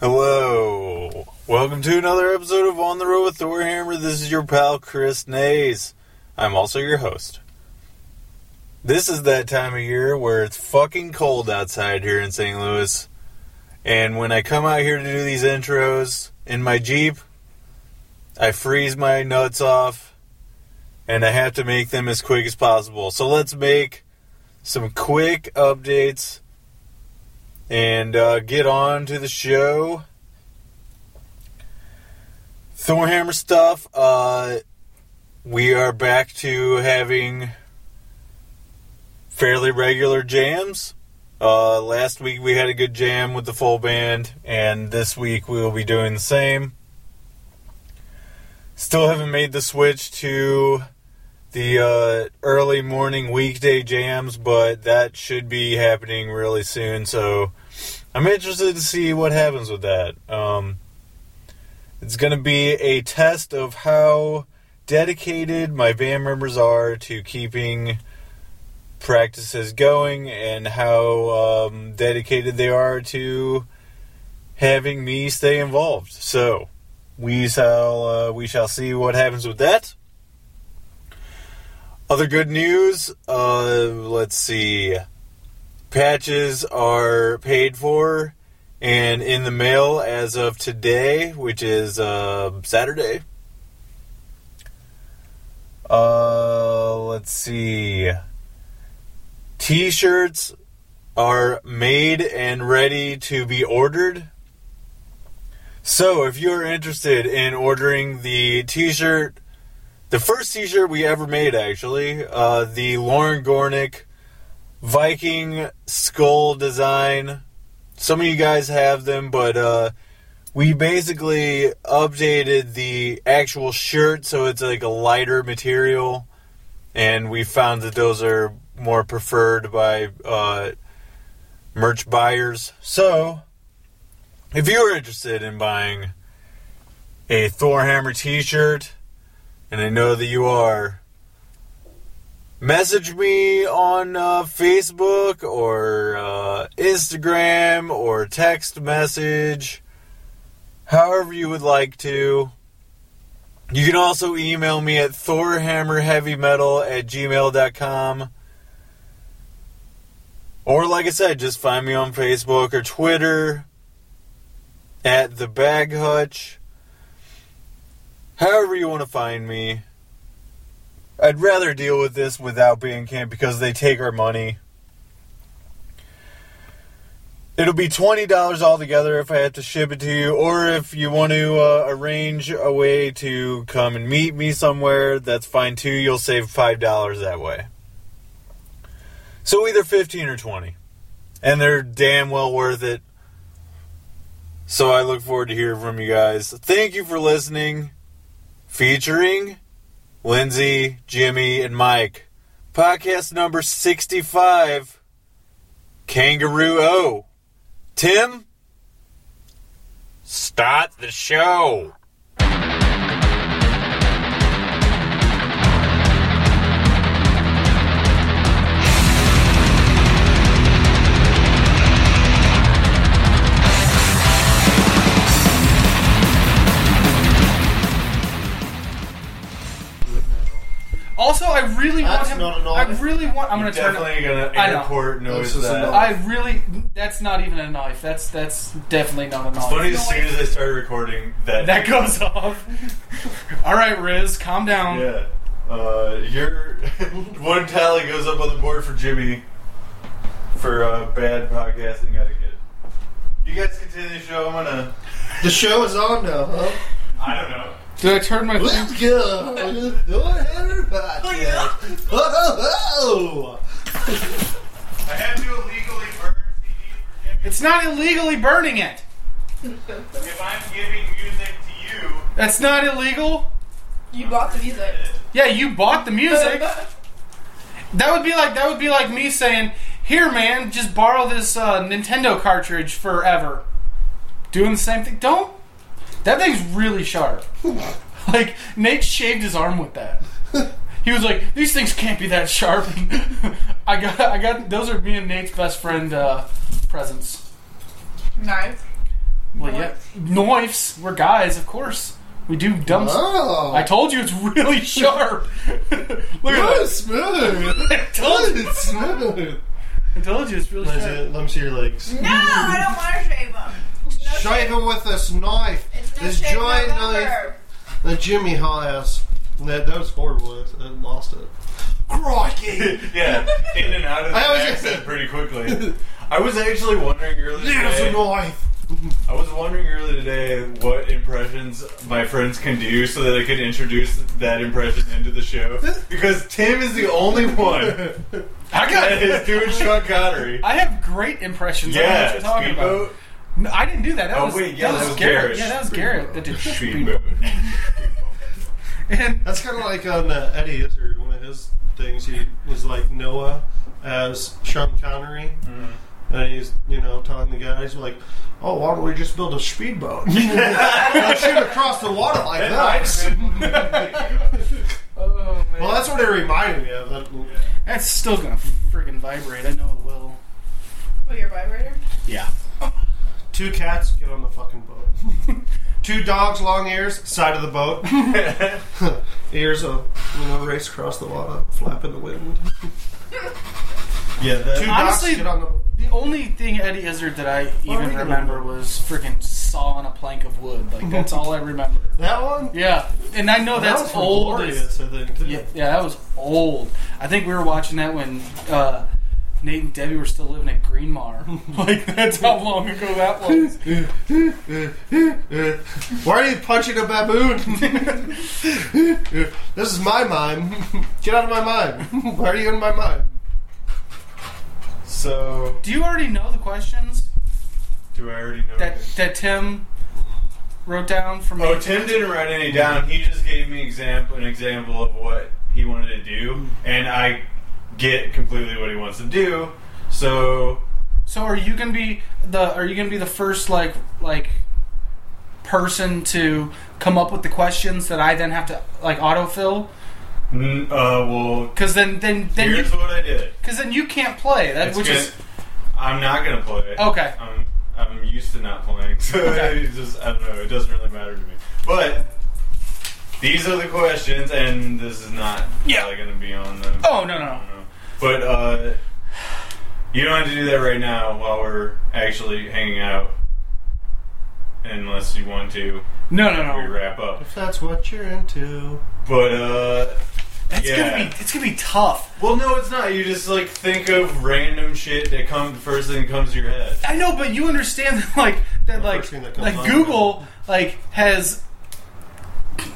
Hello. Welcome to another episode of On the Road with Thorhammer. This is your pal Chris Nays. I'm also your host. This is that time of year where it's fucking cold outside here in St. Louis. And when I come out here to do these intros in my Jeep, I freeze my nuts off and I have to make them as quick as possible. So let's make some quick updates and uh, get on to the show. Thorhammer stuff. Uh, we are back to having fairly regular jams. Uh, last week we had a good jam with the full band, and this week we will be doing the same. Still haven't made the switch to the uh, early morning weekday jams, but that should be happening really soon. So I'm interested to see what happens with that. Um, it's going to be a test of how dedicated my band members are to keeping practices going and how um, dedicated they are to having me stay involved. So we shall uh, we shall see what happens with that. Other good news. Uh, let's see. Patches are paid for and in the mail as of today, which is uh, Saturday. Uh, let's see. T shirts are made and ready to be ordered. So, if you're interested in ordering the t shirt, the first t shirt we ever made, actually, uh, the Lauren Gornick Viking skull design. Some of you guys have them, but uh, we basically updated the actual shirt so it's like a lighter material, and we found that those are more preferred by uh, merch buyers. So, if you are interested in buying a Thorhammer t shirt, and I know that you are, message me on uh, Facebook or uh, Instagram or text message, however you would like to. You can also email me at thorhammerheavymetal at gmail.com. Or, like I said, just find me on Facebook or Twitter at the Bag Hutch. However, you want to find me. I'd rather deal with this without being Bandcamp because they take our money. It'll be $20 altogether if I have to ship it to you, or if you want to uh, arrange a way to come and meet me somewhere, that's fine too. You'll save $5 that way. So either 15 or 20. And they're damn well worth it. So I look forward to hearing from you guys. Thank you for listening. Featuring Lindsay, Jimmy, and Mike. Podcast number 65 Kangaroo O. Tim, start the show. I really That's want him. not an I knife. really want. I'm going to turn. Definitely gonna I know. airport noise is that. knife. I really. That's not even a knife. That's that's definitely not a knife. Funny as soon as I started recording that. That goes off. All right, Riz, calm down. Yeah. Uh, your one tally goes up on the board for Jimmy for uh, bad podcasting etiquette. You guys continue the show. I'm gonna. The show is on now, huh? I don't know. Did I turn my? Let's go! Thorhammer Podcast! Oh, I have to illegally burn CDs. It's not illegally burning it. If I'm giving music to you, That's not illegal. You bought the music. Yeah, you bought the music. That would be like that would be like me saying, "Here, man, just borrow this uh, Nintendo cartridge forever." Doing the same thing. Don't. That thing's really sharp. like Nate shaved his arm with that. He was like, "These things can't be that sharp." I got, I got. Those are me and Nate's best friend uh, presents. Nice. Well, yeah, knives. We're guys, of course. We do dumb. stuff. I told you it's really sharp. Look at Good, this. smooth. I told you. Good, smooth. I told you it's really Let sharp. let me see your legs. No, I don't want to shave them. No Shave him with this knife. It's this shave giant knife that Jimmy has. That, that was horrible. I I lost it. Crikey! yeah, in and out of the I was- accent pretty quickly. I was actually wondering earlier There's a today. knife. I was wondering earlier today what impressions my friends can do so that I could introduce that impression into the show. Because Tim is the only one I that is got. doing Sean Connery. I have great impressions. I know what Yeah, you're talking about. Speedboat. No, I didn't do that. That Oh, was wait, yeah, that that was was Garrett. Garrett. Yeah, that was Garrett that did Speedboat. And That's kind of like on uh, Eddie Izzard, one of his things. He was like Noah as Sean Connery. And he's, you know, telling the guys, like, oh, why don't we just build a speedboat? and shoot across the water like that. oh man, Well, that's what it reminded me of. That, that's still gonna friggin' vibrate. I know it will. Oh, your vibrator? Yeah. Two cats, get on the fucking boat. two dogs, long ears, side of the boat. ears, of, you know, race across the water, flap in the wind. Yeah, that, Two Honestly- dogs, get on the boat. The only thing Eddie Izzard that I What are even we gonna remember was freaking sawing a plank of wood. Like that's all I remember. That one? Yeah, and I know that was that's from old. as- Glorious, I think, too. Yeah, yeah, that was old. I think we were watching that when uh, Nate and Debbie were still living at Greenmar. like that's how long ago that was. Why are you punching a baboon? this is my mime. Get out of my mime. Why are you in my mime? so, Do you already know the questions do I already know? that that Tim wrote down from? me? Oh, Tim didn't write any down. He just gave me example an example of what he wanted to do, and I get completely what he wants to do. So So are you gonna be the are you gonna be the first like like person to come up with the questions that I then have to like autofill? mm, uh, well, Because then then then here's you what I did. because then you can't play that, It's which gonna- is I'm not gonna play. okay. I'm I'm used to not playing, so Okay. just I don't know. It doesn't really matter to me. But these are the questions, and this is not Yeah. probably gonna be on them. Oh no no. Don't know. But uh, you don't have to do that right now while we're actually hanging out, unless you want to. No no no. We wrap up. If that's what you're into. But uh, It's yeah. gonna be it's gonna be tough. Well, no, it's not. You just like think of random shit that comes. The first thing that comes to your head. I know, but you understand that like that The like first thing that comes like on. Google like has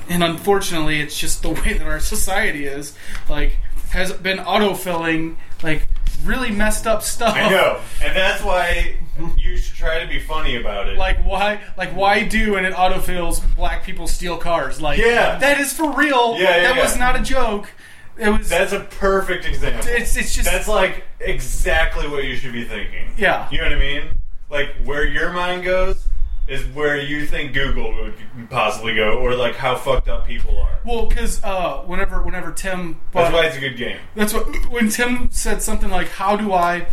and unfortunately it's just the way that our society is, like has been autofilling like really messed up stuff. I know, and that's why you should try to be funny about it. Like why like why do and it autofills black people steal cars? Like Yeah. that is for real. Yeah, yeah, that yeah. was not a joke. It was that's a perfect example. it's it's just That's like exactly what you should be thinking. yeah. You know what I mean? Like where your mind goes is where you think Google would possibly go, or like how fucked up people are. Well, because uh, whenever whenever Tim That's bought- why it's a good game. That's what when Tim said something like, "How do I?"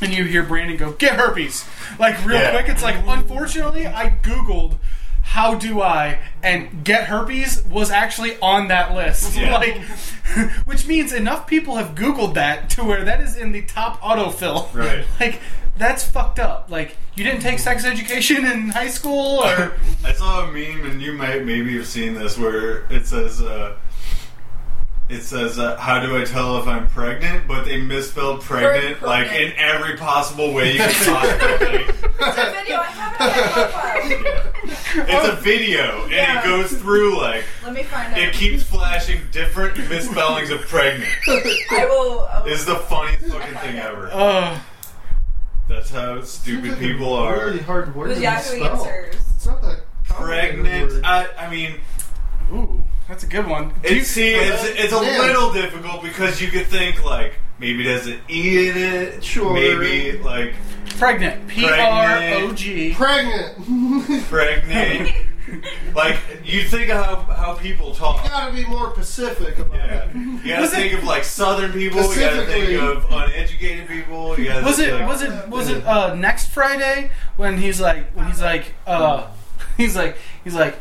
and you hear Brandon go, "Get herpes!" Like real Yeah. quick. It's like, unfortunately, I googled. How do I and get herpes was actually on that list. Yeah. Like, which means enough people have Googled that to where that is in the top autofill. Right. Like, that's fucked up. Like, you didn't take sex education in high school, or I saw a meme, and you might maybe have seen this, where it says, uh, "It says, uh, how do I tell if I'm pregnant?" But they misspelled pregnant, Very like pregnant. in every possible way you could possibly. It's a video. I have it on my it's a video, and Yeah. it goes through like Let me find it out. keeps flashing different misspellings of pregnant. I will. I will It's the funniest fucking thing ever. uh, That's how stupid people are. Really hard word It was to Yahoo spell. Answers. It's not that complicated Pregnant. word. I, I mean, ooh, that's a good one. Do you It's, see, it's, it's a Yeah. little difficult because you could think like maybe there's an e in it. Sure. Maybe like pregnant? P R O G. Pregnant. pregnant. like you think of how, how people talk. You gotta be more Pacific about Yeah. it. You gotta think of like southern people, you gotta think of uneducated people, you gotta Was it think, was it was it uh, next Friday when he's like when he's like uh he's like he's like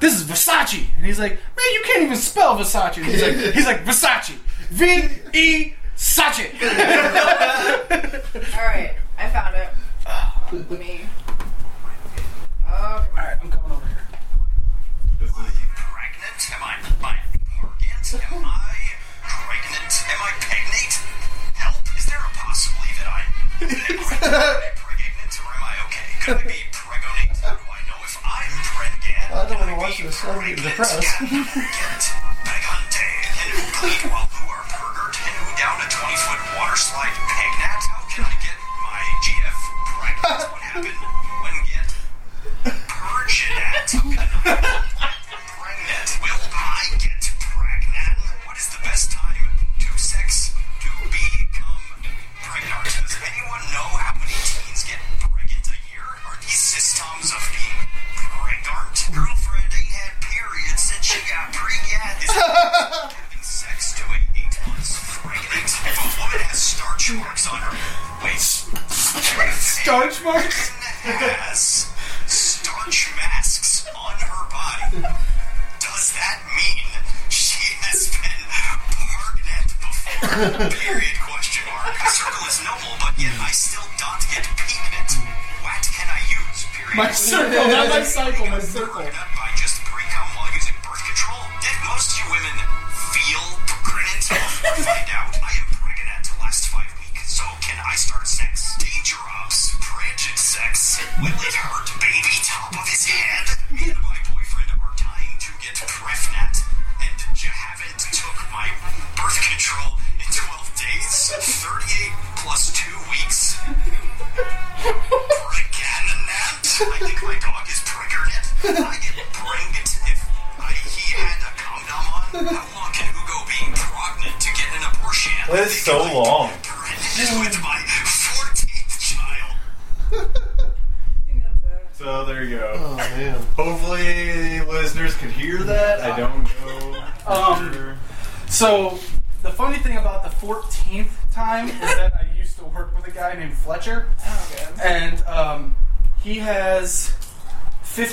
this is Versace and he's like man you can't even spell Versace and he's like he's like Versace V E Sachi Alright, I found it. Let me. Oh, come. Alright I'm coming over here This is pregnant? Am I, am I pregnant? Am I pregnant? Am I pregnant? Help! Is there a possibility that I am I pregnant or am I okay? Could I be pregnant? How do I know if I'm pregnant? I don't Can wanna watch be this. I'm getting pregnant? depressed. Pregnant. Pegante. And who bleed while who are pergert? And who down a 20 foot water slide pegnat? How can I get my GF pregnant? What happened? Pregnant. Will I get pregnant? What is the best time to sex to become pregnant? Does anyone know how many teens get pregnant a year? Are these systems of being pregnant? Girlfriend ain't had periods since she got pregnant. Having sex to a eight months pregnant? If a woman has starch marks on her waist, Starch marks? has starch Period question mark. The circle is noble, but yet I still don't get pregnant. What can I use? Period. my circle not my cycle my circle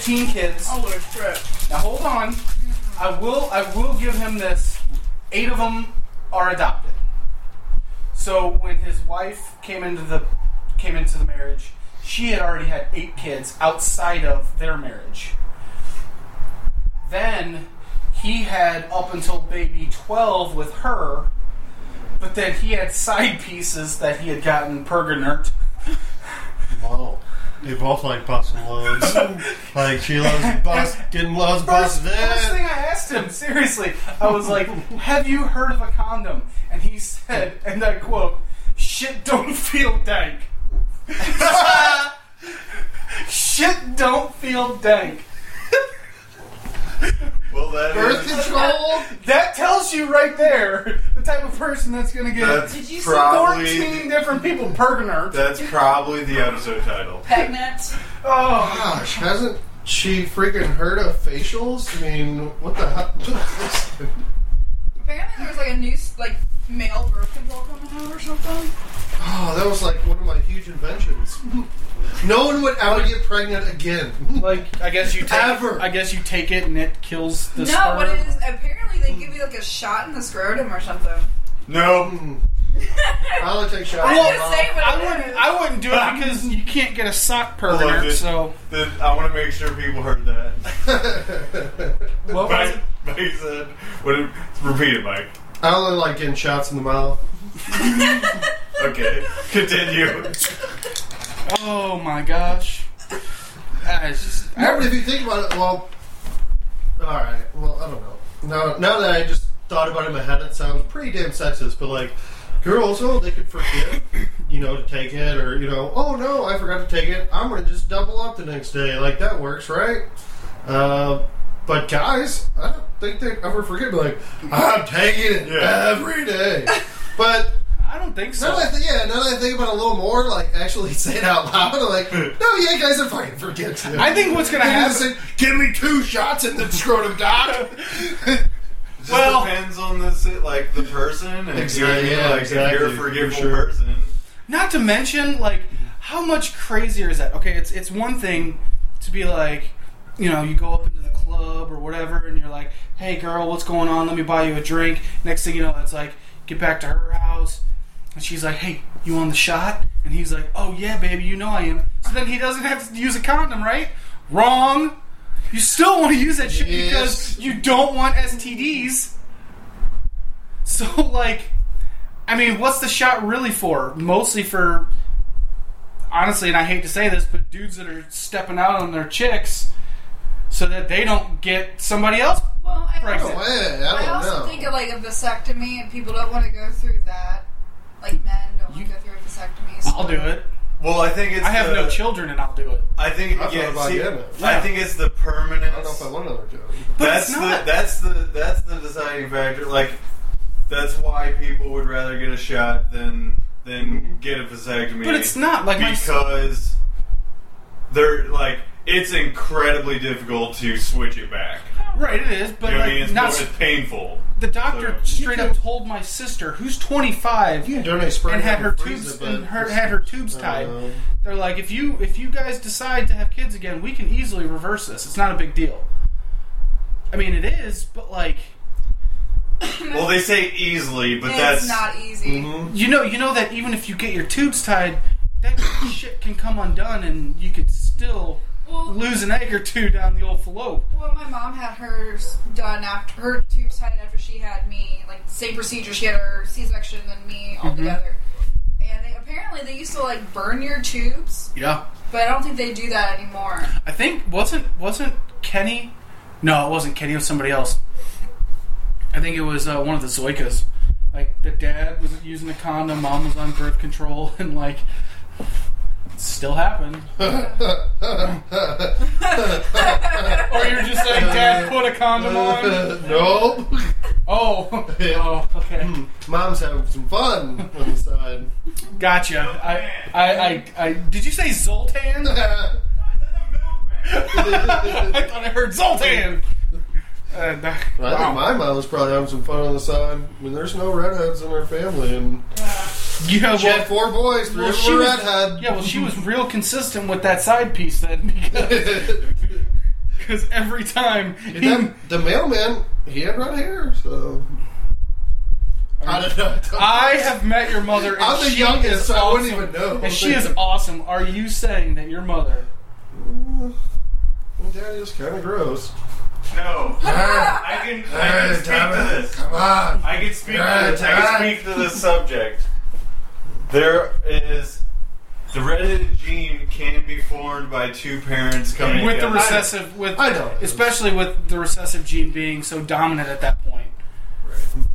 15 kids Oh, what a trip. Now hold on. I will I will give him this. Eight of them are adopted. So when his wife came into the came into the marriage, she had already had eight kids outside of their marriage. Then he had up until baby 12 with her, but then he had side pieces that he had gotten pergonert. They both like busting loads. like she loves bust, getting loads First, busted. first thing I asked him, seriously, I was like, "Have you heard of a condom?" And he said, and I quote, "Shit don't feel dank." Shit don't feel dank. Well, that Birth is- control. That tells you right there the type of person that's gonna get That's Did you see probably 14 different people pergonert. that's probably the episode title. Pregnant. Oh, Gosh, hasn't she freaking heard of facials? I mean, what the hell? Apparently there was like a new like male birth control coming out or something. oh, that was like one of my huge inventions. No one would ever get pregnant again. like I guess you take. Ever. I guess you take it and it kills the no, sperm. what it is, apparently they give you like a shot in the scrotum or something. No. Mm. I'll let take shots. I Well, just say what I it wouldn't. is. I wouldn't do it um, because you can't get a sock Hold on, pergonert. dude. So The- I want to make sure people heard that. what was Mike, it? Mike said, what did, repeat it, Mike. I only like getting shots in the mouth. Okay, continue. Oh my gosh. That is just, No, but if you think about it, well, all right. Well, I don't know. Now, now that I just thought about it in my head, it sounds pretty damn sexist. But like, girls, also, they could forget, you know, to take it, or you know, oh no, I forgot to take it. I'm gonna just double up the next day. Like that works, right? Uh, but guys, I don't think they ever forget. Be like, I'm taking it Yeah. every day. But I I don't think so. Now that I th- yeah, now that I think about it a little more, like actually say it out loud, I'm like, no, yeah, guys are fighting for kids. I think what's gonna happen. just say, Give me two shots in the scrotum, doc. Just Well- depends on the like the person and Exactly, yeah, like, if you're a exactly, forgivable for sure. person. Not to mention, like, how much crazier is that? Okay, it's it's one thing to be like, you know, you go up into the club or whatever, and you're like, "Hey, girl, what's going on? Let me buy you a drink." Next thing you know, it's like, get back to her house, and she's like, "Hey, you on the shot?" And he's like, "Oh yeah, baby, you know I am." So then he doesn't have to use a condom, right? Wrong. You still want to use that shit Yes. because you don't want STDs. So like, I mean, what's the shot really for? Mostly for, honestly, and I hate to say this, but dudes that are stepping out on their chicks so that they don't get somebody else. Well, I Pregnant. also, Oh, I I don't also know. think of like a vasectomy, and people don't want to go through that. Like men don't want to go through a vasectomy. so- I'll do it. Well, I think it's. I have the, no children, and I'll do it. I think I thought yeah, about see, getting it. I think it's the permanent. I don't know if I want another joke. But that's it's not. the that's the that's the deciding factor. Like that's why people would rather get a shot than than mm-hmm. get a vasectomy. But it's not like because they're like it's incredibly difficult to switch it back. right. It is, but You know what I like mean? It's, not. more- it's painful. The doctor so- straight up told my sister, who's 25, You can donate sperm and had her freeze tubes it, but and her, had her tubes tied. Uh, They're like, if you if you guys decide to have kids again, we can easily reverse this. It's not a big deal. I mean, it is, but like, Well, they say easily, but it's that's not easy. mhm. you know, you know that even if you get your tubes tied, that shit can come undone, and you could still Well, lose an egg or two down the old fallope. well, my mom had hers done after her tubes tied after she had me. Like same procedure. She had her C-section and me all Mhm. together. And they, apparently they used to like burn your tubes, Yeah, but I don't think they do that anymore. I think wasn't wasn't Kenny? No, it wasn't Kenny. It was somebody else. I think it was uh, one of the Zoikas. Like the dad was using a condom, mom was on birth control, and like still happened. or you're just saying dad put a condom on. nope. Oh, oh, okay, hmm. Mom's having some fun on the side. gotcha. I, I, I, I did you say Zoltan? I thought I heard Zoltan. Uh, that- I think my mom was probably having some fun on the side. I mean, there's no redheads in her family, and Yeah, she had four boys, three well, she were was, redhead. yeah, well, she was real consistent with that side piece then, because every time he, then the mailman, he had red hair, so I don't know. I have met your mother, and I'm the youngest, so I wouldn't even know. And she is awesome. Are you saying that your mother? Well, daddy is kind of gross. No. I can I can speak to this. Come on. I can speak. To Right, this. I can speak to this subject. There is the redheaded gene can be formed by two parents coming With the recessive, with I know. especially with the recessive gene being so dominant at that point.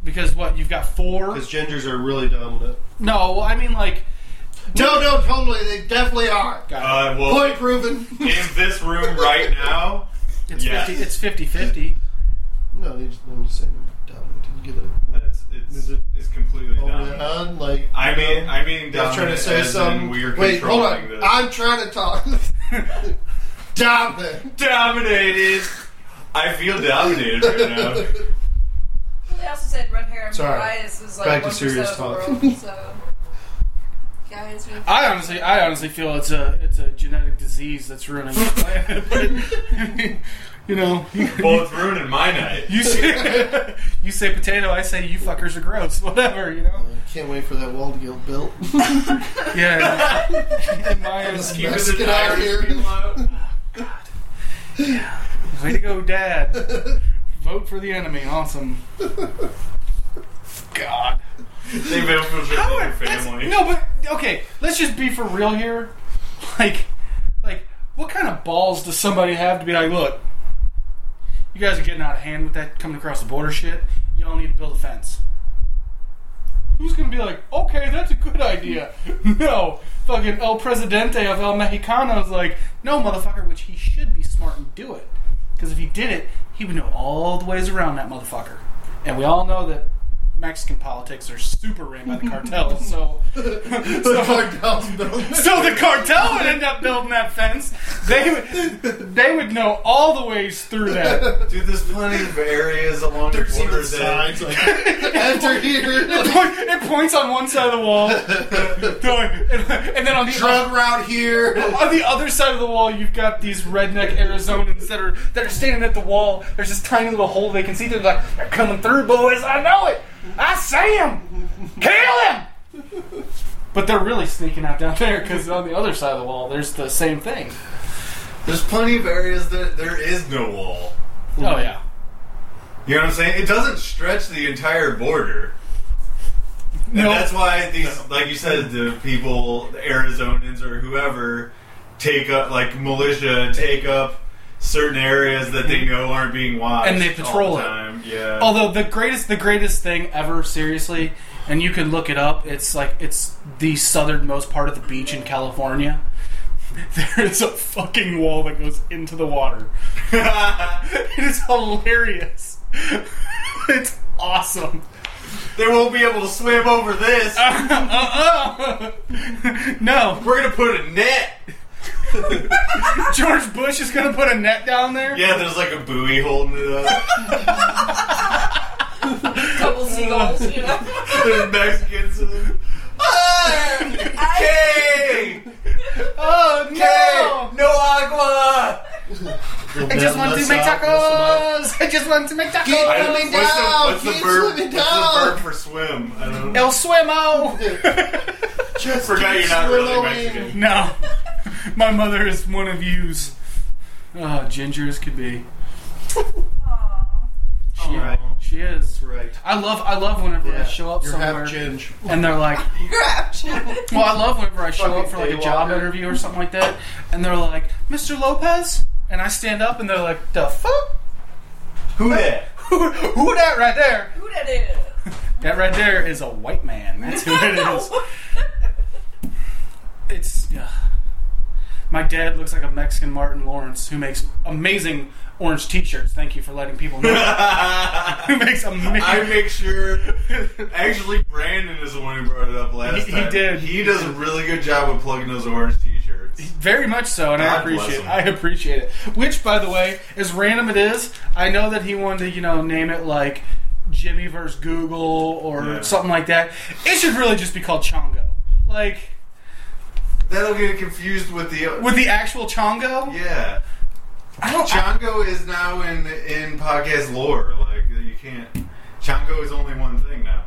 Because what you've got four? Because gingers are really dominant. No, I mean like. No, no, totally. They definitely are. God, Uh, well, Point proven. in this room right now, it's yes. 50, it's 50-50. no, they just, I'm just saying dominant. Did you get it? it's it's, Is it it's completely Over dominant. the head, like I mean, I mean, I was trying to dominant say as in something. We're Wait, hold on. this. I'm trying to talk. dominant. dominated. I feel dominated right now. They also said red hair and blue Sorry. eyes is like Back to one serious of the talk. world. So, guys, I honestly, I honestly feel it's a it's a genetic disease that's ruining the planet. But, you know, you, Well, it's ruining my night. you say you say potato, I say you fuckers are gross. Whatever, you know. I can't wait for that wall to get built. Yeah. In my Let's Keep Let's the get out of tires here. being loud. way to go, Dad. Vote for the enemy. Awesome. God. They've How your are- that's- family. No, but okay, let's just be for real here. Like, like, what kind of balls does somebody have to be like, look, you guys are getting out of hand with that coming across the border shit. Y'all need to build a fence. Who's gonna be like, okay, that's a good idea? No, fucking El Presidente of El Mexicano is like, no, motherfucker. Which he should be smart and do it, because if he did it, he would know all the ways around that motherfucker. And we all know that Mexican politics are super ran by the cartels, so The cartels built- so the cartel would end up building that fence. They would they would know all the ways through that. Dude, there's plenty of areas along There's the border even that signs like enter here. It points on one side of the wall, and then on the Drug route here. on the other side of the wall, you've got these redneck Arizonans that are that are standing at the wall. There's this tiny little hole they can see. They're like, "They're coming through, boys! I know it! I see him! Kill him!" But they're really sneaking out down there because on the other side of the wall, there's the same thing. there's plenty of areas that there is no wall. Oh yeah, You know what I'm saying? It doesn't stretch the entire border. And no, that's why these, like you said, the people, the Arizonans or whoever, take up, like militia, take up certain areas that they know aren't being watched, And they patrol the it. Yeah. Although the greatest, the greatest thing ever, seriously, and you can look it up. It's like it's the southernmost part of the beach in California. There is a fucking wall that goes into the water. It is hilarious. It's awesome. they won't be able to swim over this. Uh-uh. no, We're gonna put a net. George Bush is gonna put a net down there. Yeah, there's like a buoy holding it up. couple seagulls, you know. There's Mexicans. Ah! Hey! Oh Hey! no! No agua! I just want to make tacos. I just want to make Get tacos. swimming What's the, down, what's the keep verb? swimming What's down. the verb for swim? I don't know. El suemo. Just Forgot you're not really. Mexican. No, my mother is one of yous. Oh, ginger as could be. She, Alright. she is. That's right. I love. I love whenever I show up You're somewhere half ginge. and they're like, You're actually. "Well, I love whenever I show up for like a job daywalker. interview or something like that, and they're like, Mr. Lopez,' and I stand up and they're like, "The fuck? Who that? Who, who that right there? Who that is? That right there is a white man. That's who it is." It's. Yeah. My dad looks like a Mexican Martin Lawrence who makes amazing orange T-shirts. Thank you for letting people know. who makes amazing. I make sure. Actually, Brandon is the one who brought it up last He- he time. did. He does a really good job of plugging those orange T-shirts. Very much so, and I God bless appreciate. him. I appreciate it. Which, by the way, as random it is, I know that he wanted to, you know, name it like Jimmy versus Google or Yeah. something like that. It should really just be called Chongo, like That'll get confused with the. with the actual Chongo. yeah, I don't. I, Chongo is now in in podcast lore. Like you can't. Chongo is only one thing now.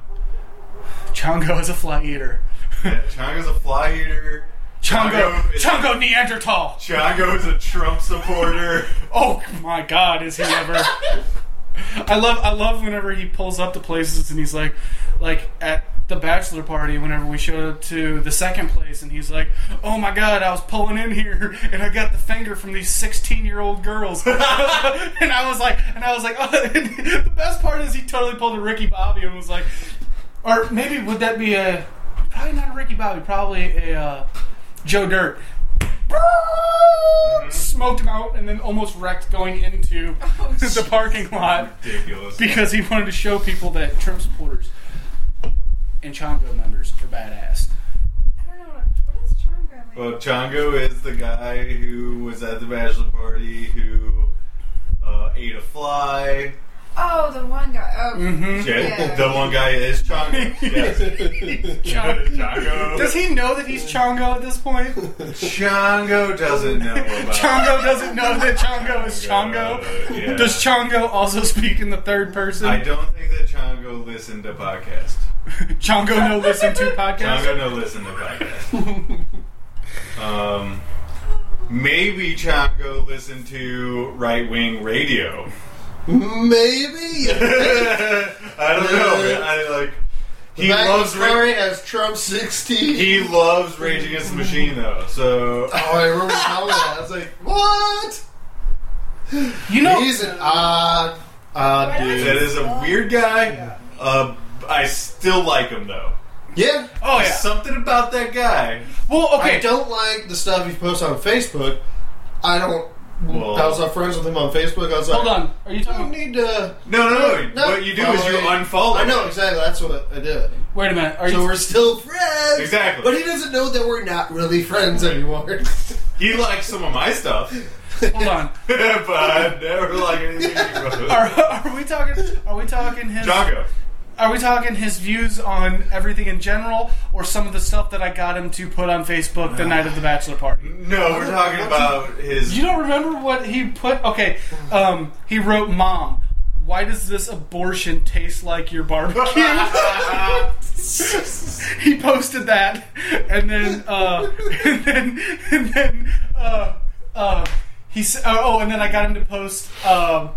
Chongo is a fly eater. Yeah, Chongo's a fly eater. Chongo, is- Chongo Neanderthal. Chongo is a Trump supporter. Oh my God, is he ever? I love, I love whenever he pulls up to places and he's like, like at the bachelor party. Whenever we showed up to the second place, and he's like, "Oh my God, I was pulling in here and I got the finger from these sixteen-year-old girls," and I was like, and I was like, oh, the best part is he totally pulled a Ricky Bobby and was like, or maybe would that be a probably not a Ricky Bobby, probably a uh, Joe Dirt. Smoked him out and then almost wrecked going into Oh, the parking lot Ridiculous. because he wanted to show people that Trump supporters and Chongo members are badass. I don't know what, what is Chongo. mean? Well, Chongo is the guy who was at the bachelor party who uh, ate a fly. Oh, the one guy. Oh, Mm-hmm. Yeah, Yeah. the one guy is Chongo. Yes. Chongo. Does he know that he's Chongo at this point? Chongo doesn't know about. Chongo doesn't know that Chongo is Chongo. Uh, yeah. Does Chongo also speak in the third person? I don't think that Chongo listened to podcast. Chongo no listen to podcast. Chongo no listen to podcast. um, maybe Chongo listened to right wing radio. Maybe. I don't know. Man. I like. He Back loves Ra- story as Trump 16. he loves Rage Against the Machine though. So oh, I remember telling that. I was like, what? You know, He's an odd, odd that dude. is a weird guy. Uh, I still like him though. Yeah. oh There's yeah. something about that guy. Well, okay. I don't like the stuff he posts on Facebook. I don't Well, I was not friends with him on Facebook. I was like, Hold on. Are you I don't need to. no, no, no, No, What you do is you follow- unfollow. I know exactly. That's what I did. Wait a minute. Are So you? we're still friends. Exactly. But he doesn't know that we're not really friends anymore. He likes some of my stuff, Hold on. but I never like anything you wrote. Are, are we talking? Are we talking his? Chongo. Are we talking his views on everything in general, or some of the stuff that I got him to put on Facebook the night of the bachelor party? No, we're talking about his. You don't remember what he put? Okay, um, he wrote, "Mom, why does this abortion taste like your barbecue?" he posted that, and then, uh, and then, and then, uh, uh, he s- oh, and then I got him to post, um,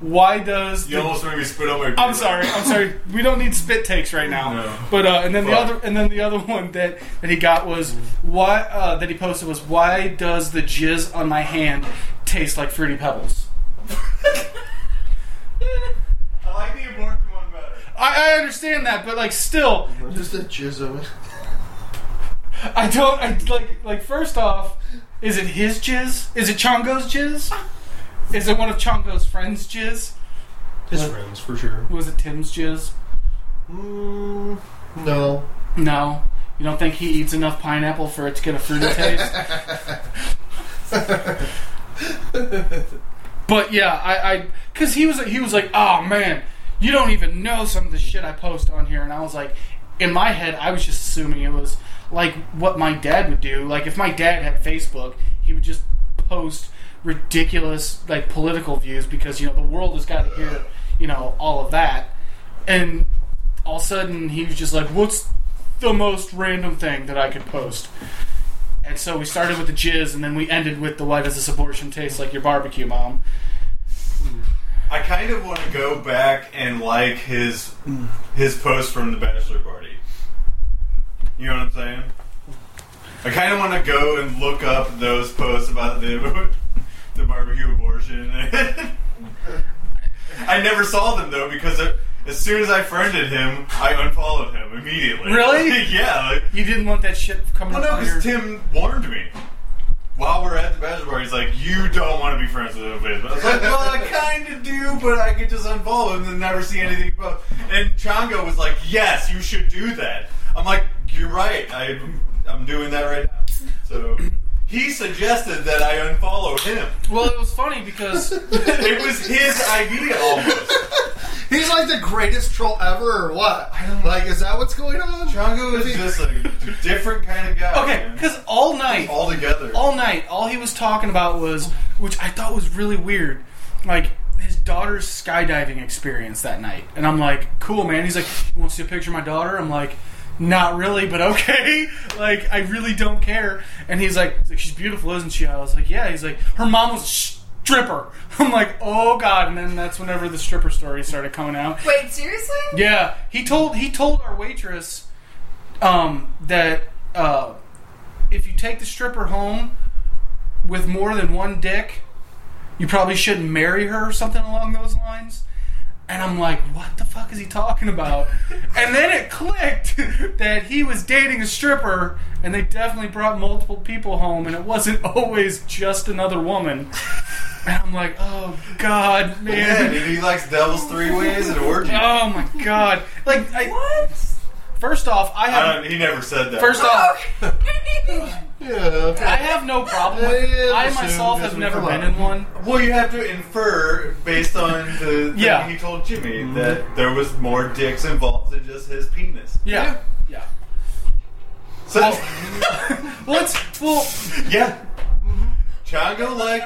"Why does you the almost made me spit on my. I'm sorry. I'm sorry. We don't need spit takes right now. No. But uh, and then the other and then the other one that that he got was why uh, that he posted was why does the jizz on my hand taste like fruity pebbles? I like the abortion one better. I, I understand that, but like still, Just the jizz of it. I don't. I like like first off, is it his jizz? Is it Chongo's jizz? Is it one of Chongo's friends' jizz? His friends, for sure. Was it Tim's jizz? Mm, no. No. You don't think he eats enough pineapple for it to get a fruity taste? but yeah, I, I, cause he was, he was like, oh man, you don't even know some of the shit I post on here, and I was like, in my head, I was just assuming it was like what my dad would do. Like if my dad had Facebook, he would just post ridiculous like political views because you know the world has got to hear you know all of that, and all of a sudden he was just like, what's the most random thing that I could post? And so we started with the jizz, and then we ended with the why does this abortion taste like your barbecue, mom? I kind of want to go back and like his his post from the bachelor party. You know what I'm saying? I kind of want to go and look up those posts about the the barbecue abortion. I never saw them though because it, as soon as I friended him, I unfollowed him immediately. Really? yeah. Like, You didn't want that shit coming well, no, your... because Tim warned me. While we're at the bachelor party, he's like, "You don't want to be friends with him." I was like, "Well, I kind of do, but I could just unfollow him and never see anything." About. And Chongo was like, "Yes, you should do that." I'm like, "You're right. I, I'm doing that right now." So he suggested that I unfollow him. Well, it was funny because It was his idea almost. He's like the greatest troll ever, or what? Like, is that what's going on? Chongo is just a different kind of guy. okay, man. because all night, all together. all night, all he was talking about was, which I thought was really weird, like his daughter's skydiving experience that night. And I'm like, cool, man. He's like, you want to see a picture of my daughter? I'm like, not really, but okay. Like, I really don't care. And he's like, he's like, she's beautiful, isn't she? I was like, yeah. He's like, her mom was a stripper. I'm like, oh god. And then that's whenever the stripper story started coming out. Wait, seriously? Yeah, he told he told our waitress um, that uh, if you take the stripper home with more than one dick, you probably shouldn't marry her or something along those lines. And I'm like, what the fuck is he talking about? and then it clicked that he was dating a stripper, and they definitely brought multiple people home, and it wasn't always just another woman. And I'm like, oh god, yeah, man. dude, he likes devil's three ways and orgies. Oh my god! Like, I, What? First off, I I have don't, he never said that. first off, oh, Yeah. Okay. I have no problem. With, Yeah, I assume myself as have we never come been in one. Well, you have to infer based on the thing Yeah. he told Jimmy that there was more dicks involved than just his penis. Yeah, yeah. So, oh. Well, it's well, yeah. Chongo like,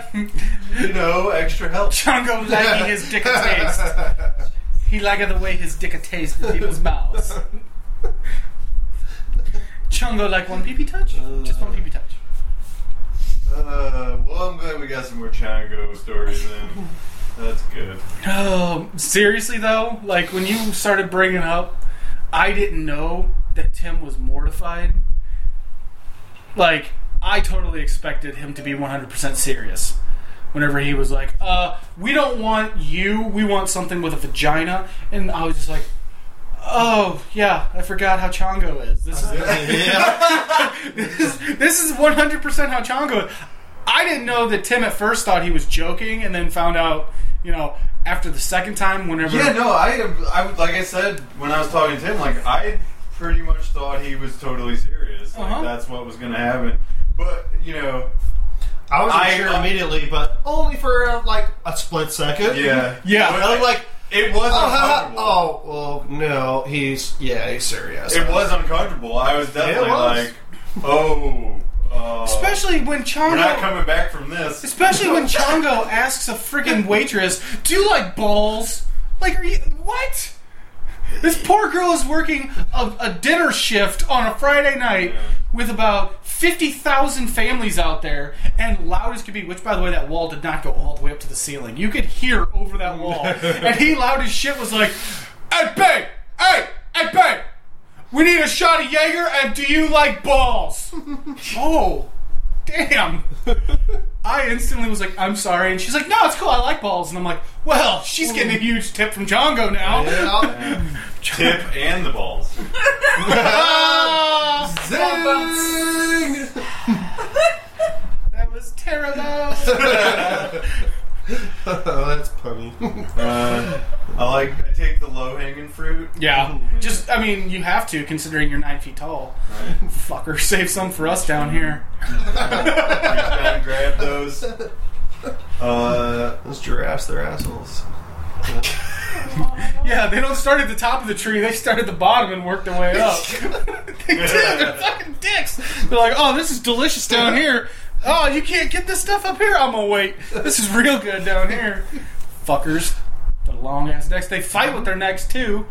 you know, extra help. Chongo liking his dick a taste. He liked the way his dick a taste in people's mouths. Chongo like one pee pee touch, just one pee pee touch. Uh, well, I'm glad we got some more Chongo stories in. That's good. Oh, seriously though, like when you started bringing up, I didn't know that Tim was mortified. Like I totally expected him to be 100% serious. Whenever he was like, "Uh, we don't want you. We want something with a vagina," and I was just like, "Oh yeah, I forgot how Chongo is. This is this is this is 100% how Chongo is." I didn't know that Tim at first thought he was joking, and then found out, you know, after the second time, whenever. Yeah, no, I, I, like I said when I was talking to him, like I pretty much thought he was totally serious. Like, Uh-huh. That's what was going to happen. But you know, I wasn't sure immediately, but only for uh, like a split second. yeah, Yeah. But, I'm like, it was oh, uncomfortable. oh, well, no, he's yeah, he's serious. It was uncomfortable. I was definitely was. like, oh, uh, Especially when Chongo. we're not coming back from this. Especially when Chongo asks a freaking waitress, "Do you like balls?" Like, are you what? This poor girl is working a, a dinner shift on a Friday night with about fifty thousand families out there, and loud as could be. Which, by the way, that wall did not go all the way up to the ceiling. You could hear over that wall, and he loud as shit was like, "Hey, babe! Hey, hey, babe! We need a shot of Jaeger, and do you like balls?" oh, damn. I instantly was like, I'm sorry. And she's like, no, it's cool. I like balls. And I'm like, well, she's getting a huge tip from Chongo now. Yeah. Tip and the balls. Zing! that was terrible. oh, that's funny. Uh, I like. I take the low hanging fruit. yeah. Just, I mean, you have to, considering you're nine feet tall. Fucker, save some for us down here. Reach down and grab those. Uh, Those giraffes, they're assholes. Yeah, they don't start at the top of the tree. They start at the bottom and work their way up. they do. They're fucking dicks. They're like, oh, this is delicious down here. Oh, you can't get this stuff up here? I'm gonna wait. This is real good down here. Fuckers. The long ass necks. They fight with their necks too.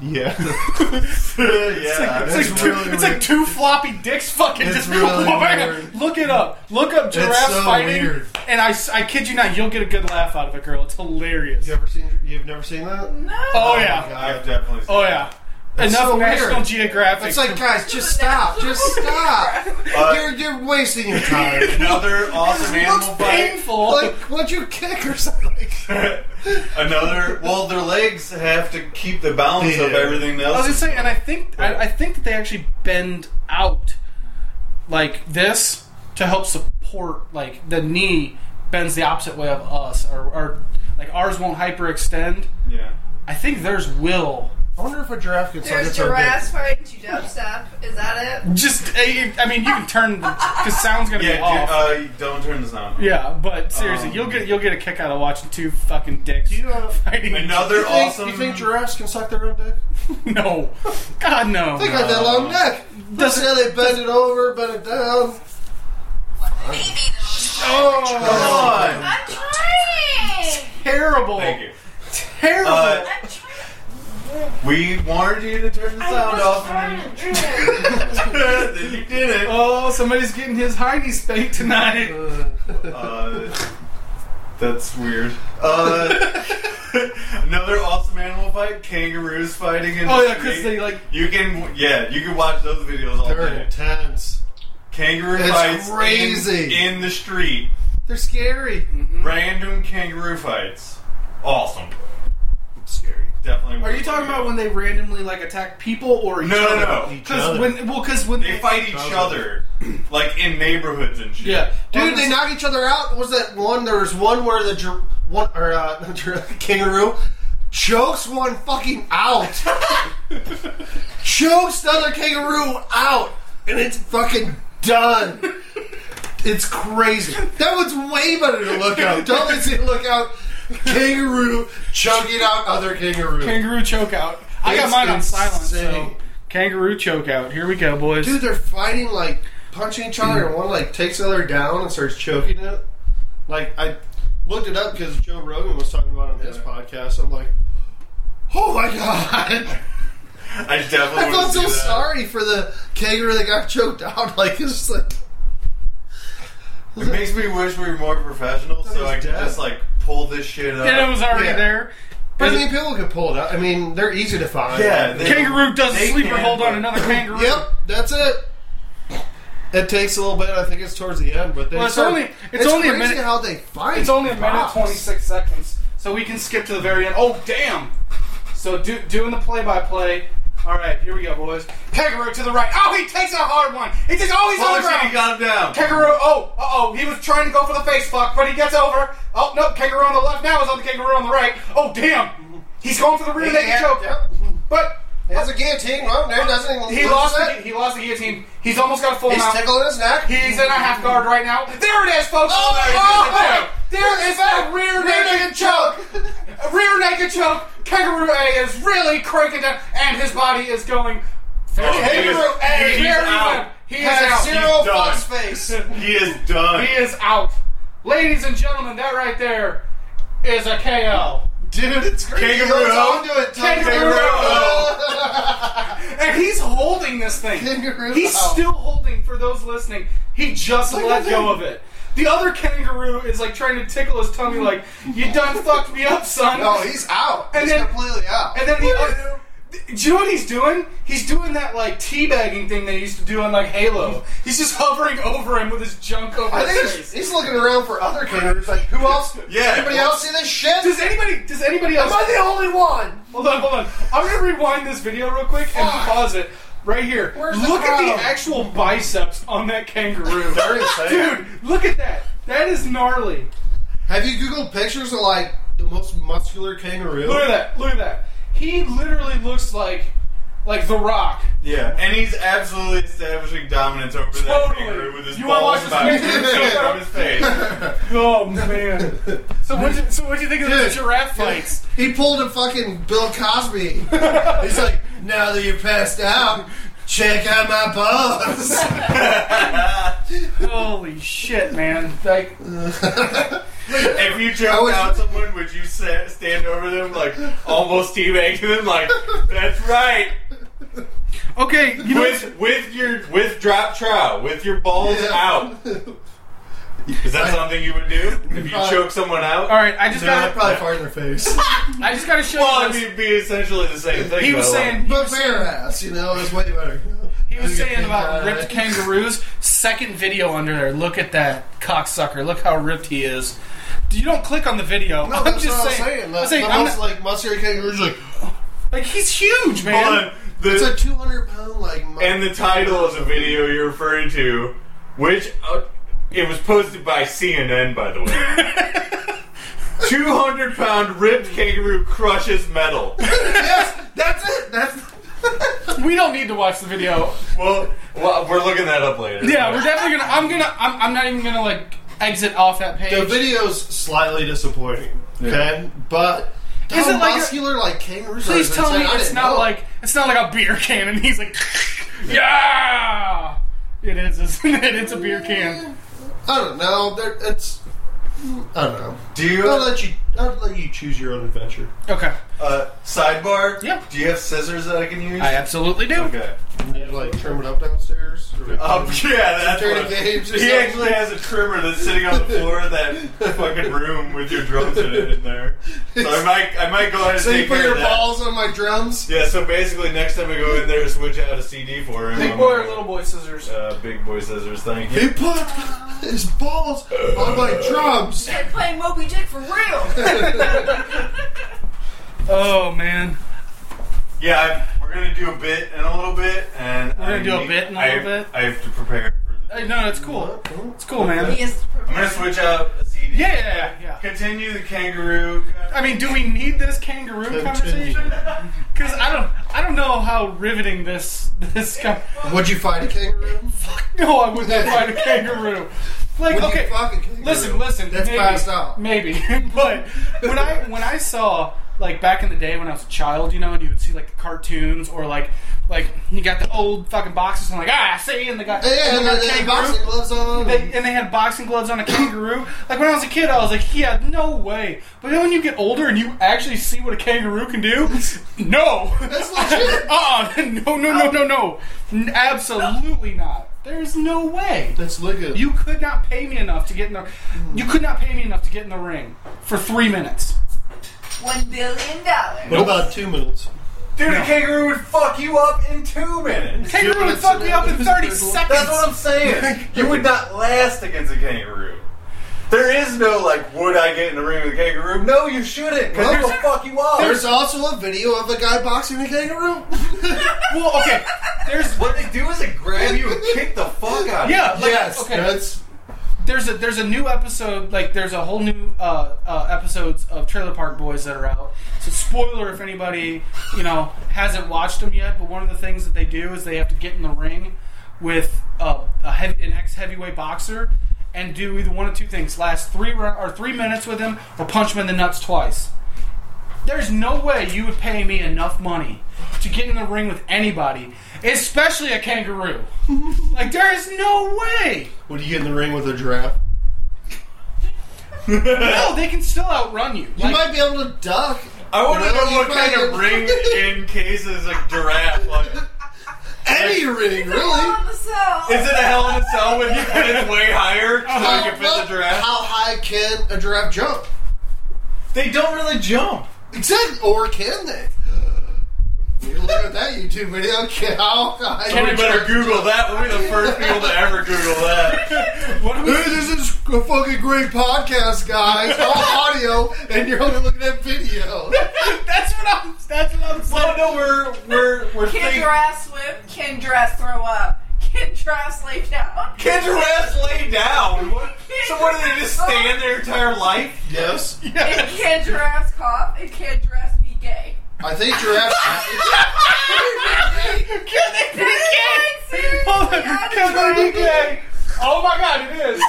Yeah. yeah, It's like, it's like, two, it's like two floppy dicks fucking It's just really weird. Look it up. Look up giraffes so fighting. weird. And I kid you not, you'll get a good laugh out of it, girl. It's hilarious. You ever seen? You've never seen that? No. Oh yeah. I've definitely. Seen Oh yeah. Enough so National weird. Geographic. It's like, guys, just stop, just stop. Uh, you're you're wasting your time. Another awesome animal looks fight. painful. like, what'd you kick or something? Another. Well, their legs have to keep the balance of Yeah. everything I was else. just saying, and I think I, I think that they actually bend out like this to help support like the knee bends the opposite way of us, or, or like ours won't hyperextend. yeah. I think theirs will. I wonder if a giraffe can suck There's its own giraffes dick. fighting to dubstep. Is that it? Just, I I mean, you can turn the because sound's gonna be Yeah. off. do- uh, don't turn the sound. on. yeah, but seriously, Um, you'll get you'll get a kick out of watching two fucking dicks Do you, uh, fighting. Another You think, awesome. you think giraffes can suck their own dick? no, God no. They got that long neck. Doesn't- Doesn't they bend it over, bend it down? Maybe those. Oh, Come on. I'm trying. terrible, Thank you. terrible. Uh, I'm trying. We wanted you to turn the sound off, and then, then you did it. oh, somebody's getting his hiney spanked tonight. Uh, that's weird. Uh, another awesome animal fight: kangaroos fighting in. Oh the yeah, because they like You can, yeah, you can watch those videos all They're day. intense. Kangaroo It's fights crazy. In, the street. They're scary. Random kangaroo fights. Awesome. Scary. Definitely. Are you talking looking about when they randomly like attack people or each No, other? no, no. Each Because other. when well, because when They fight each other, like in neighborhoods and shit. yeah, Dude, they knock each other out. Was that one? There was one where the gir- one or uh, not gir- kangaroo chokes one fucking out. chokes the other kangaroo out, and it's fucking done. It's crazy. That one's way better to look out. Don't let see look out. Kangaroo choking out other kangaroo. kangaroo choke out. I got It's mine on silent. So insane. kangaroo choke out. Here we go, boys. Dude, they're fighting like punching each other, and one like takes the other down and starts choking it. Like I looked it up because Joe Rogan was talking about it on his podcast. I'm like, oh my god! I definitely. I want felt to so see that. sorry for the kangaroo that got choked out. Like it's just like It makes me wish we were more professional, so I could dead. just like pull this shit up. and it was already Yeah. there. But I mean, people can pull it out. I mean, they're easy to find. Yeah, they- Kangaroo does a They sleeper can, hold on but- another kangaroo. Yep, that's it. It takes a little bit. I think it's towards the end, but they Well, it's start- only- it's only a crazy minute- how they fight. It's only a minute Props. twenty six seconds, so we can skip to the very end. Oh damn! So do, doing the play by play. All right, here we go, boys. Kangaroo to the right. Oh, he takes a hard one. He takes. Oh, he's on the ground. he got him down. Kangaroo. Oh, uh oh. He was trying to go for the face fuck, but he gets over. Oh no, kangaroo on the left now is on the kangaroo on the right. Oh damn. He's going for the rear naked choke. yep. But Has a guillotine. Well, there doesn't even he lost. it. The, he lost the guillotine. He's almost got a full He's mount. tickling his neck. He's in a half guard right now. There it is, folks. Oh, there he oh, is. there is a rear naked choke. A rear naked choke. Kangaroo A is really cranking down, and his body is going. Oh, he is- Kangaroo A, he's out. He is Has out. zero He's done. fuss face. He is done. He is out. Ladies and gentlemen, that right there is a KO. Dude, it's crazy. Kangaroo. He onto it. Kangaroo. And he's holding this thing. Kangaroo He's still holding for those listening. He just Look let go of it. The other kangaroo is like trying to tickle his tummy, like, you done fucked me up, son. No, he's out. And he's then- completely out. And then the other. Do you know what he's doing? He's doing that like teabagging thing they used to do on like Halo. He's just hovering over him with his junk over I his think face. he's, he's looking around for other kangaroos. Like, who else? Yeah. Anybody else see this shit? Does anybody? Does anybody else? Am I the only one? Hold on, hold on. I'm gonna rewind this video real quick and pause it right here. Where's the look at the actual biceps on that kangaroo. They're. Dude, look at that. That is gnarly. Have you googled pictures of like the most muscular kangaroo? Look at that. Look at that. He literally looks like like The Rock. Yeah, and he's absolutely establishing dominance over that Totally. kangaroo with his You wanna balls watch this about video? two from his face. Oh man. So what you so what do you think of the giraffe fights? He pulled a fucking Bill Cosby. He's like, now that you're passed out, check out my balls. Holy shit, man! Like If you choked was- out someone, would you sa- stand over them, like almost teabagging them, like that's right, okay, you know with with your with drop trow, with your balls Yeah. out? Is that something you would do if you Probably- choke someone out? All right, I just No, I'd got probably fart in their face. I just got to show Well, you this. it'd be essentially the same thing. He was though, saying he but was bare ass, you know, is way better. He was saying about eye. ripped kangaroos. Second video under there. Look at that cocksucker. Look how ripped he is. You don't click on the video. No, I'm that's just what saying. I'm saying. The, I'm saying the I'm most not- like muscular kangaroos, like like he's huge, man. Hold on. The, it's a 200 pound like. mu- and the title of the video you're referring to, which uh, it was posted by CNN, by the way. 200 pound ripped kangaroo crushes metal. yes, that's it. That's. We don't need to watch the video. Well, well, we're looking that up later. Yeah, we're definitely gonna. I'm gonna. I'm, I'm not even gonna like exit off that page. The video's slightly disappointing. Okay, but Is it like a- muscular like kangaroos? Please is tell me it's didn't not know. like it's not like a beer can, and he's like, yeah. It is, isn't it? It's a beer can. I don't know. There, it's. I don't know. Do you, I'll let you. I'll let you choose your own adventure. Okay, uh, sidebar? Yeah. Do you have scissors that I can use? I absolutely do. Okay. You need to like trim it up downstairs. Or, Um, yeah, that's Turn what. the games or He something. actually has a trimmer that's sitting on the floor of that fucking room with your drums in it in there. So I might, I might go ahead and so you take put care your of that. balls on my drums. Yeah, so basically, next time I go in there to switch out a CD for him, Big boy or little boy scissors? Uh, big boy scissors, thank you. He put his balls on my drums. They're playing Moby Dick for real. Oh man. Yeah, I, we're gonna do a bit in a little bit, and We're gonna I do a bit in a I little have- bit? I have to prepare. For Hey, no, it's cool. It's cool, man. he is. I'm gonna switch out a CD. Yeah, yeah, yeah, yeah. Continue the kangaroo. I mean, do we need this kangaroo conversation? Because I don't, I don't know how riveting this this. Con- Would you fight a kangaroo? Fuck no, I would not fight a kangaroo. Like, Would okay, you fuck a kangaroo? listen, listen. That's maybe, passed out. Maybe, but when I when I saw like back in the day when I was a child, you know, and you would see like the cartoons or like like you got the old fucking boxes and like ah, see, and they got Yeah, and and they they had boxing gloves on. They, and they had boxing gloves on a kangaroo. Like when I was a kid, I was like, yeah, no way. But then when you get older and you actually see what a kangaroo can do, no. That's legit. uh no, no, no, no, no. N- Absolutely not. There's no way. Look at You could not pay me enough to get in the. You could not pay me enough to get in the ring for three minutes. One billion dollars. What about two minutes? Dude, a kangaroo would fuck you up in two minutes. Kangaroo would fuck me up in thirty seconds. That's what I'm saying. You would not last against a kangaroo. There is no like, would I get in the ring with a kangaroo? No, you shouldn't. Because Well, it'll fuck you up. There's also a video of a guy boxing a kangaroo. Well, okay. There's what they do is they grab you and kick the fuck out of yeah. you. Like, yes, Okay. that's there's a there's a new episode like there's a whole new uh, uh, episodes of Trailer Park Boys that are out. So spoiler if anybody you know hasn't watched them yet. But one of the things that they do is they have to get in the ring with uh, a heavy, an ex heavyweight boxer and do either one of two things: last three or three minutes with him, or punch him in the nuts twice. There's no way you would pay me enough money to get in the ring with anybody, especially a kangaroo. like there is no way. Would you get in the ring with a giraffe? No, they can still outrun you. You Like, might be able to duck. I want to You know, know you what kind of probably- ring in cases a giraffe. Like, Any ring, really. On the cell. is it a hell in a cell when you and it way higher so How, you can fit the giraffe? how high can a giraffe jump? They don't really jump. Exactly. Or can they? You look at that YouTube video. Can, how high So we better Google that. We'll be the first people to ever Google that. what we- Hey, this is a fucking great podcast, guys. All audio, and you're only looking at video. that's what I'm. That's what I'm saying. Well, no, we're we're we're Can thinking. giraffes swim? Can giraffes throw up? Can giraffes lay down? Can giraffes lay down? What? So what do they just stand their entire life? Yes, And can giraffes cough? And can giraffes be gay? I think giraffes. Can they be gay? Seriously, Hold on. Can they be gay? Oh my god, it is.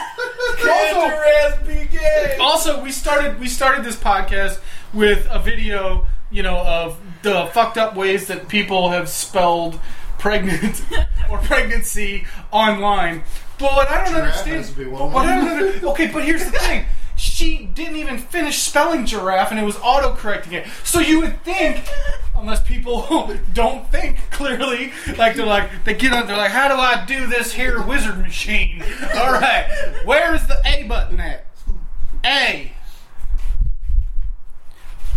Can Also- giraffes be gay? Also, we started we started this podcast with a video, you know, of the fucked up ways that people have spelled pregnant or pregnancy online. But what I don't Giraffe understand. has to be one but what I don't under- okay, but here's the thing. She didn't even finish spelling giraffe, and it was auto correcting it. So you would think, unless people don't think clearly, like they're like they get on, they're like, how do I do this here wizard machine? All right, where's the A button at? A.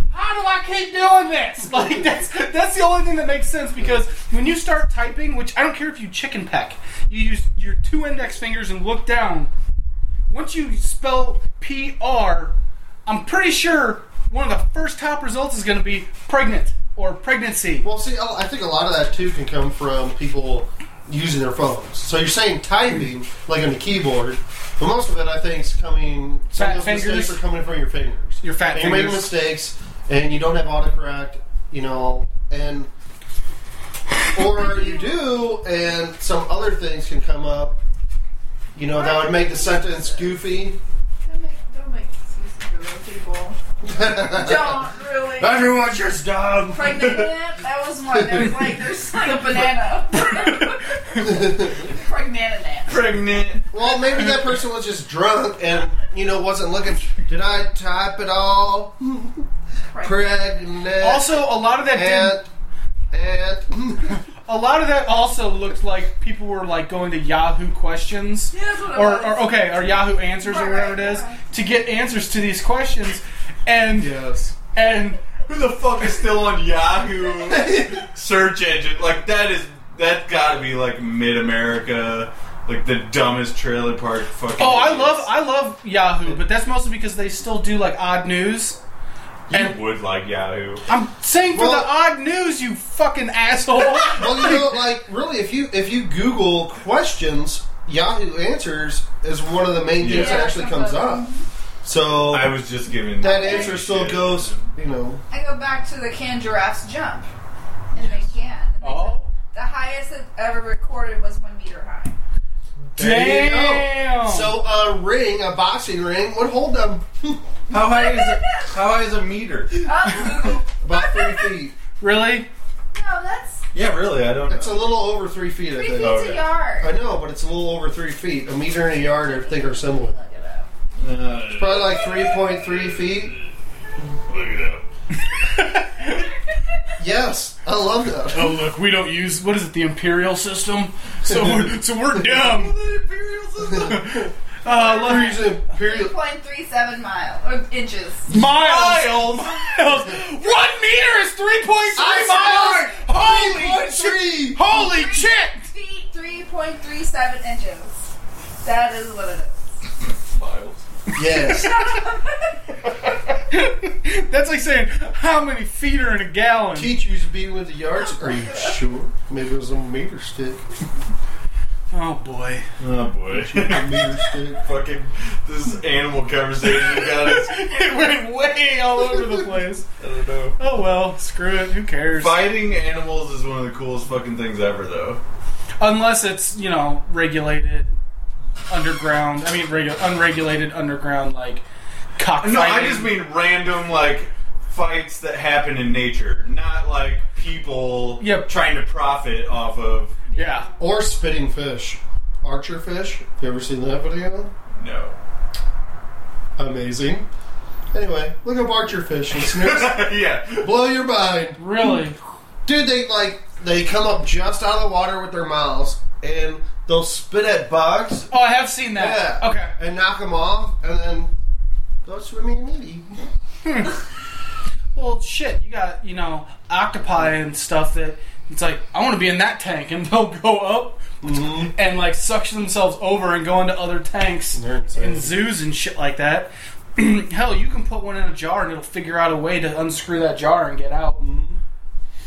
How do I keep doing this? Like that's that's the only thing that makes sense because when you start typing, which I don't care if you chicken peck, you use your two index fingers and look down. Once you spell P R, I'm pretty sure one of the first top results is going to be pregnant or pregnancy. Well, see, I think a lot of that too can come from people using their phones. So you're saying typing like on the keyboard, but most of it I think is coming. Some Fat of those fingers? mistakes are coming from your fingers. Your fat fingers. You're making mistakes, and you don't have autocorrect. You know, and or you do, and some other things can come up. You know, that would make the sentence goofy. Don't make, don't make excuses for real people. Don't really. Everyone's just dumb. Pregnant? That was one. There's like there's like a banana. Pregnant. Pregnant. Well, maybe that person was just drunk and you know wasn't looking. Did I type it all? Pregnant. Also, a lot of that did and and a lot of that also looked like people were like going to Yahoo questions. Yeah, that's what or, or okay, or Yahoo Answers or whatever it is right, to get answers to these questions, and yes. and Who the fuck is still on Yahoo search engine? Like that is that got to be like mid America, like the dumbest trailer park fucking. oh, I love I love Yahoo, but that's mostly because they still do like odd news. You and- would like Yahoo. I'm saying for Well- the odd news, you fucking asshole. Well, you know, like really, if you if you Google questions, Yahoo Answers is one of the main things Yeah. that actually comes up. So I was just giving that answer still shit. goes. You know, I go back to the can giraffes jump, and they can. And they Oh. said The highest that ever recorded was one meter high. There you go. Damn. So a ring, a boxing ring, would hold them How high is it? How high is a meter? Oh, about three feet. really? no, that's Yeah, really. I don't. Know. It's a know. little over three feet. I three think. feet Okay. a yard. I know, but it's a little over three feet. A meter and a yard, I think, are similar. Look it up. Uh, Probably like three point three feet. look it up. Yes, I love that. Oh look, we don't use what is it? The imperial system. So we're so we're dumb. Uh, let me- Here's imperial. 3.37 miles or inches. miles. Miles. One meter is three point three miles. Holy shit! three. Holy shit! Feet, 3.37 inches. That is what it is. Miles. Yes. That's like saying how many feet are in a gallon. Teach you to be with the yards. Are you sure? Maybe it was a meter stick. Oh boy. Oh boy. A meter stick. Fucking this animal conversation you got us. It went way all over the place. I don't know. Oh well, screw it. Who cares? Fighting animals is one of the coolest fucking things ever, though. Unless it's you know regulated underground. I mean, regu- unregulated underground like cockfighting. No, I just mean random like fights that happen in nature, not like people Yep. trying to profit off of. yeah. Or spitting fish. Archer fish. You ever seen that video? No. Amazing. Anyway, look up archer fish and snakes. yeah. Blow your mind. Really. Dude, they like they come up just out of the water with their mouths and they'll spit at bugs Oh, I have seen that. Yeah. Okay. and knock them off and then go swimming and eating. Hmm. Well, shit. You got you know octopi and stuff that it's like I want to be in that tank, and they'll go up mm-hmm. and like suction themselves over and go into other tanks in zoos and shit like that. Hell, you can put one in a jar and it'll figure out a way to unscrew that jar and get out. Mm-hmm.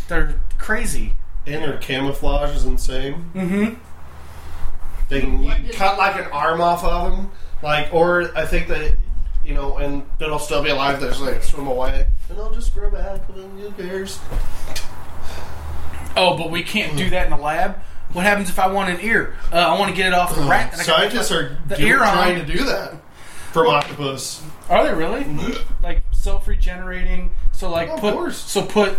They're crazy. And their camouflage is insane. Mm-hmm. They can you cut like an arm off of them, like, or I think that you know, and it'll still be alive. There's like swim away, and they'll just grow back. And then who cares? Oh, but we can't do that in the lab. What happens if I want an ear? Uh, I want to get it off the rat. and Scientists put are the do- ear on. trying to do that from octopus. Are they really? like self regenerating? So like Of put course. so put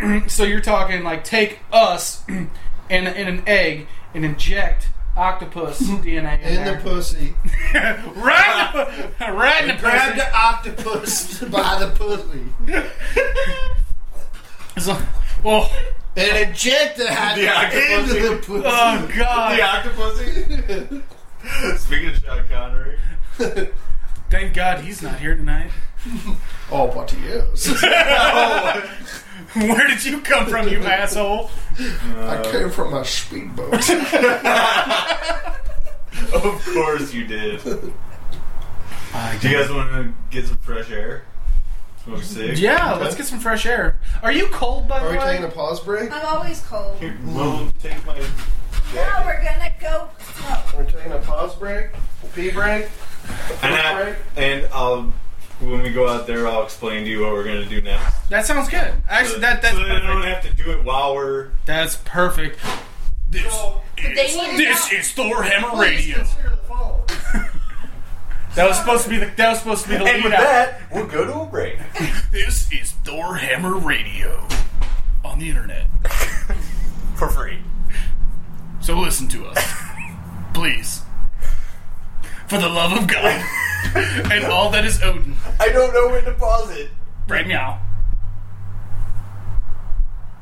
so you're talking like take us in in an egg and inject octopus DNA in, In the pussy. right in the, right in the Grab pussy. the octopus by the pussy So- well, and inject that The octopus. into the pussy. oh god! The octopus. Speaking of Sean Connery. Thank God he's not here tonight. oh, but he is. Oh, Where did you come from, you asshole? I came from my speedboat. Of course you did. Do you guys want to get some fresh air? Smoke a cig? Yeah, let's get some fresh air. Are you cold, by the Are we way? taking a pause break? I'm always cold. Here, We'll take my. Now we're gonna go smoke. We're taking a pause break, pee break. And, I, uh, Break. and I'll when we go out there, I'll explain to you what we're gonna do next. That sounds good. Actually, that that's so that don't have to do it while we're. That's perfect. This But they need this know- is Thor Hammer Radio. consider the phone. That was supposed to be the that was supposed to be the And lead with out. that, we'll go to a break. This is Thor Hammer Radio on the internet. For free. So listen to us, please, for the love of God. and all that is Odin. I don't know where to pause it. Right now.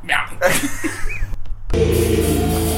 Meow. meow.